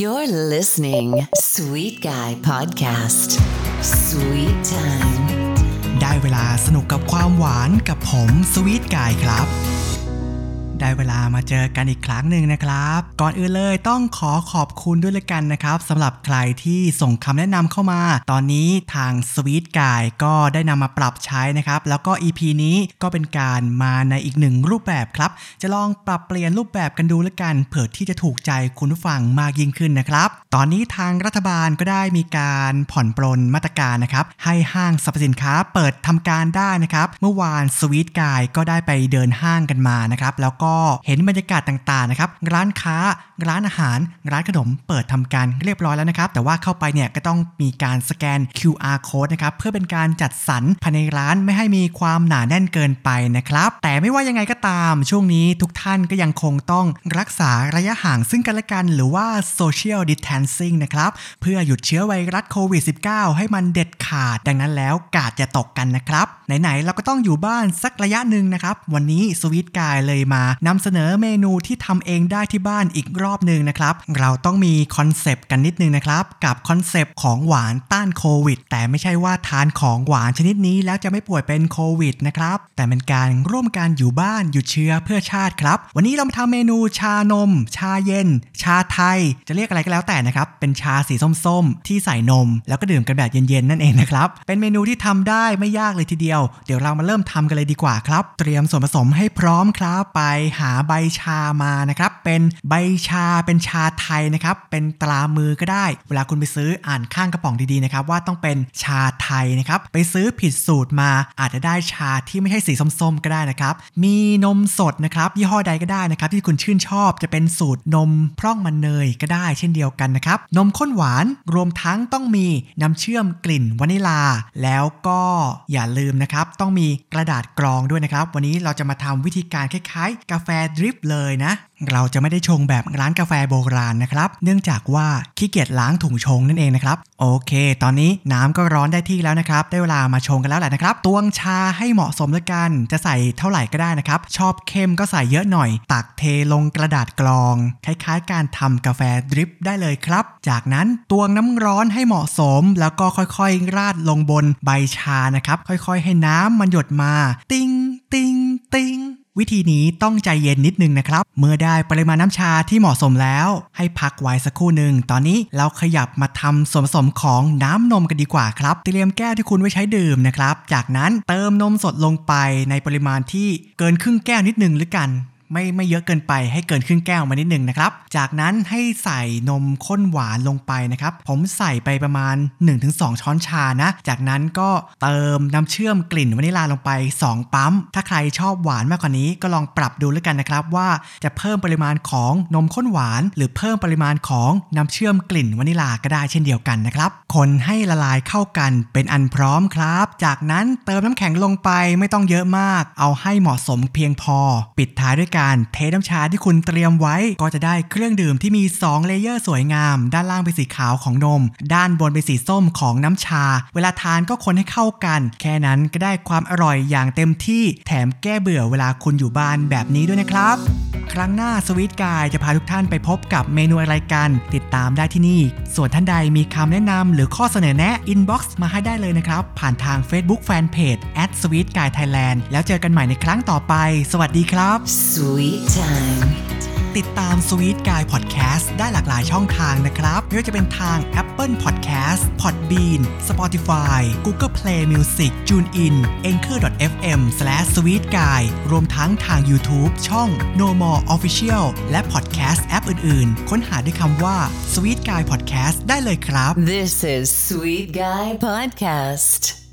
You're listening Sweet Guy Podcast Sweet Time ได้เวลาสนุกกับความหวานกับผมสวีทกายครับ ได้เวลามาเจอกันอีกครั้งหนึ่งนะครับ ก่อนอื่นเลยต้องขอขอบคุณด้วยละกันนะครับสำหรับใครที่ส่งคำแนะนำเข้ามา ตอนนี้ทางสวีทกายก็ได้นำมาปรับใช้นะครับ แล้วก็ EP นี้ก็เป็นการมาในอีกหนึ่งรูปแบบครับ จะลองปรับเปลี่ยนรูปแบบกันดูละกันเผื่อที่จะถูกใจคุณผู้ฟังมากยิ่งขึ้นนะครับ ตอนนี้ทางรัฐบาลก็ได้มีการผ่อนปลนมาตรการนะครับให้ห้างสรรพสินค้าเปิดทำการได้นะครับ เมื่อวานสวีทกายก็ได้ไปเดินห้างกันมานะครับแล้วก็เห็นบรรยากาศต่างๆนะครับร้านค้า ร้านอาหาร ร้านขนมเปิดทำการเรียบร้อยแล้วนะครับ แต่ว่าเข้าไปเนี่ยก็ต้องมีการสแกน QR code นะครับเพื่อเป็นการจัดสรรภายในร้านไม่ให้มีความหนาแน่นเกินไปนะครับ แต่ไม่ว่ายังไงก็ตามช่วงนี้ทุกท่านก็ยังคงต้องรักษาระยะห่างซึ่งกันและกันหรือว่า social distancing นะครับ เพื่อหยุดเชื้อไวรัสโควิด -19 ให้มันเด็ดขาดดังนั้นแล้วการ์ดอย่าตกกันนะครับ ไหนๆ เราก็ต้องอยู่บ้านสักระยะหนึ่งนะครับ วันนี้ Sweet Guy เลยมานำเสนอเมนูที่ทำเองได้ที่บ้านอีกรอบหนึ่งนะครับ เราต้องมีคอนเซปต์กันนิดนึงนะครับ กับคอนเซปต์ของหวานต้านโควิด แต่ไม่ใช่ว่าทานของหวานชนิดนี้แล้วจะไม่ป่วยเป็นโควิดนะครับ แต่เป็นการร่วมกันอยู่บ้านหยุดเชื้อเพื่อชาติครับ วันนี้เรามาทำเมนูชานม ชาเย็น ชาไทย จะเรียกอะไรก็แล้วแต่นะครับ เป็นชาสีส้มๆ ที่ใส่นม แล้วก็ดื่มกันแบบเย็นๆนั่นเองนะครับ เป็นเมนูที่ทำได้ไม่ยากเลยทีเดียว เดี๋ยวเรามาเริ่มทำกันเลยดีกว่าครับ เตรียมส่วนผสมให้พร้อมครับไปหาใบชามานะครับ เป็นใบชาเป็นชาไทยนะครับ เป็นตรามือก็ได้ เวลาคุณไปซื้ออ่านข้างกระป๋องดีๆนะครับว่าต้องเป็นชาไทยนะครับ ไปซื้อผิดสูตรมาอาจจะได้ชาที่ไม่ใช่สีส้มๆก็ได้นะครับ มีนมสดนะครับ ยี่ห้อใดก็ได้นะครับ ที่คุณชื่นชอบจะเป็นสูตรนมพร่องมันเนยก็ได้เช่นเดียวกันนะครับ นมข้นหวานรวมทั้งต้องมีน้ำเชื่อมกลิ่นวานิลา แล้วก็อย่าลืมนะครับ ต้องมีกระดาษกรองด้วยนะครับ วันนี้เราจะมาทำวิธีการคล้ายๆกาแฟดริปเลยนะ เราจะไม่ได้ชงแบบร้านกาแฟโบราณนะครับ เนื่องจากว่าขี้เกียจล้างถุงชงนั่นเองนะครับ โอเค ตอนนี้น้ำก็ร้อนได้ที่แล้วนะครับ ได้เวลามาชงกันแล้วแหละนะครับ ตวงชาให้เหมาะสมแล้วกัน จะใส่เท่าไหร่ก็ได้นะครับ ชอบเข้มก็ใส่เยอะหน่อย ตักเทลงกระดาษกรอง คล้ายๆ การทำกาแฟดริปได้เลยครับ จากนั้นตวงน้ำร้อนให้เหมาะสม แล้วก็ค่อยๆ ราดลงบนใบชานะครับ ค่อยๆ ให้น้ำมันหยดมา ติ้งติ้งติ้ง วิธีนี้ต้องใจเย็นนิดนึงนะครับ เมื่อได้ปริมาณน้ำชาที่เหมาะสมแล้ว ให้พักไว้สักครู่หนึ่ง ตอนนี้เราขยับมาทำส่วนผสมของน้ำนมกันดีกว่าครับ เตรียมแก้วที่คุณไว้ใช้ดื่มนะครับ จากนั้นเติมนมสดลงไปในปริมาณที่เกินครึ่งแก้วนิดนึงหรือกัน ไม่ไม่เยอะเกินไปให้เกินครึ่งแก้วมานิดหนึ่งนะครับ จากนั้นให้ใส่นมข้นหวานลงไปนะครับ ผมใส่ไปประมาณ 1-2 ช้อนชานะ จากนั้นก็เติมน้ำเชื่อมกลิ่นวานิลาลงไป 2 ปั๊ม ถ้าใครชอบหวานมากกว่านี้ก็ลองปรับดูแล้วกันนะครับ ว่าจะเพิ่มปริมาณของนมข้นหวาน หรือเพิ่มปริมาณของน้ำเชื่อมกลิ่นวานิลาก็ได้เช่นเดียวกันนะครับ คนให้ละลายเข้ากันเป็นอันพร้อมครับ จากนั้นเติมน้ำแข็งลงไปไม่ต้องเยอะมาก เอาให้เหมาะสมเพียงพอ ปิดท้ายด้วยการเทน้ำชาที่คุณเตรียมไว้ ก็จะได้เครื่องดื่มที่มี 2 เลเยอร์สวยงาม ด้านล่างเป็นสีขาวของนม ด้านบนเป็นสีส้มของน้ำชา เวลาทานก็คนให้เข้ากัน แค่นั้นก็ได้ความอร่อยอย่างเต็มที่แถมแก้เบื่อเวลาคุณอยู่บ้านแบบนี้ด้วยนะครับ ครั้งหน้าสวีทกายจะพาทุกท่านไปพบกับเมนูอะไรกัน ติดตามได้ที่นี่ ส่วนท่านใดมีคำแนะนำหรือข้อเสนอแนะ inbox มาให้ได้เลยนะครับ ผ่านทาง Facebook Fanpage sweet guy thailand แล้วเจอกันใหม่ในครั้งต่อไป สวัสดีครับ Sweet Time ติดตาม Sweet Guy Podcast ได้หลากหลายช่องทางนะครับ ไม่ว่าจะเป็นทาง Apple Podcast Podbean Spotify Google Play Music TuneIn Anchor.fm/sweetguy รวมทั้งทาง YouTube ช่อง No More Official และ Podcast แอปอื่นๆ ค้นหาด้วยคำว่า Sweet Guy Podcast ได้เลยครับ This is Sweet Guy Podcast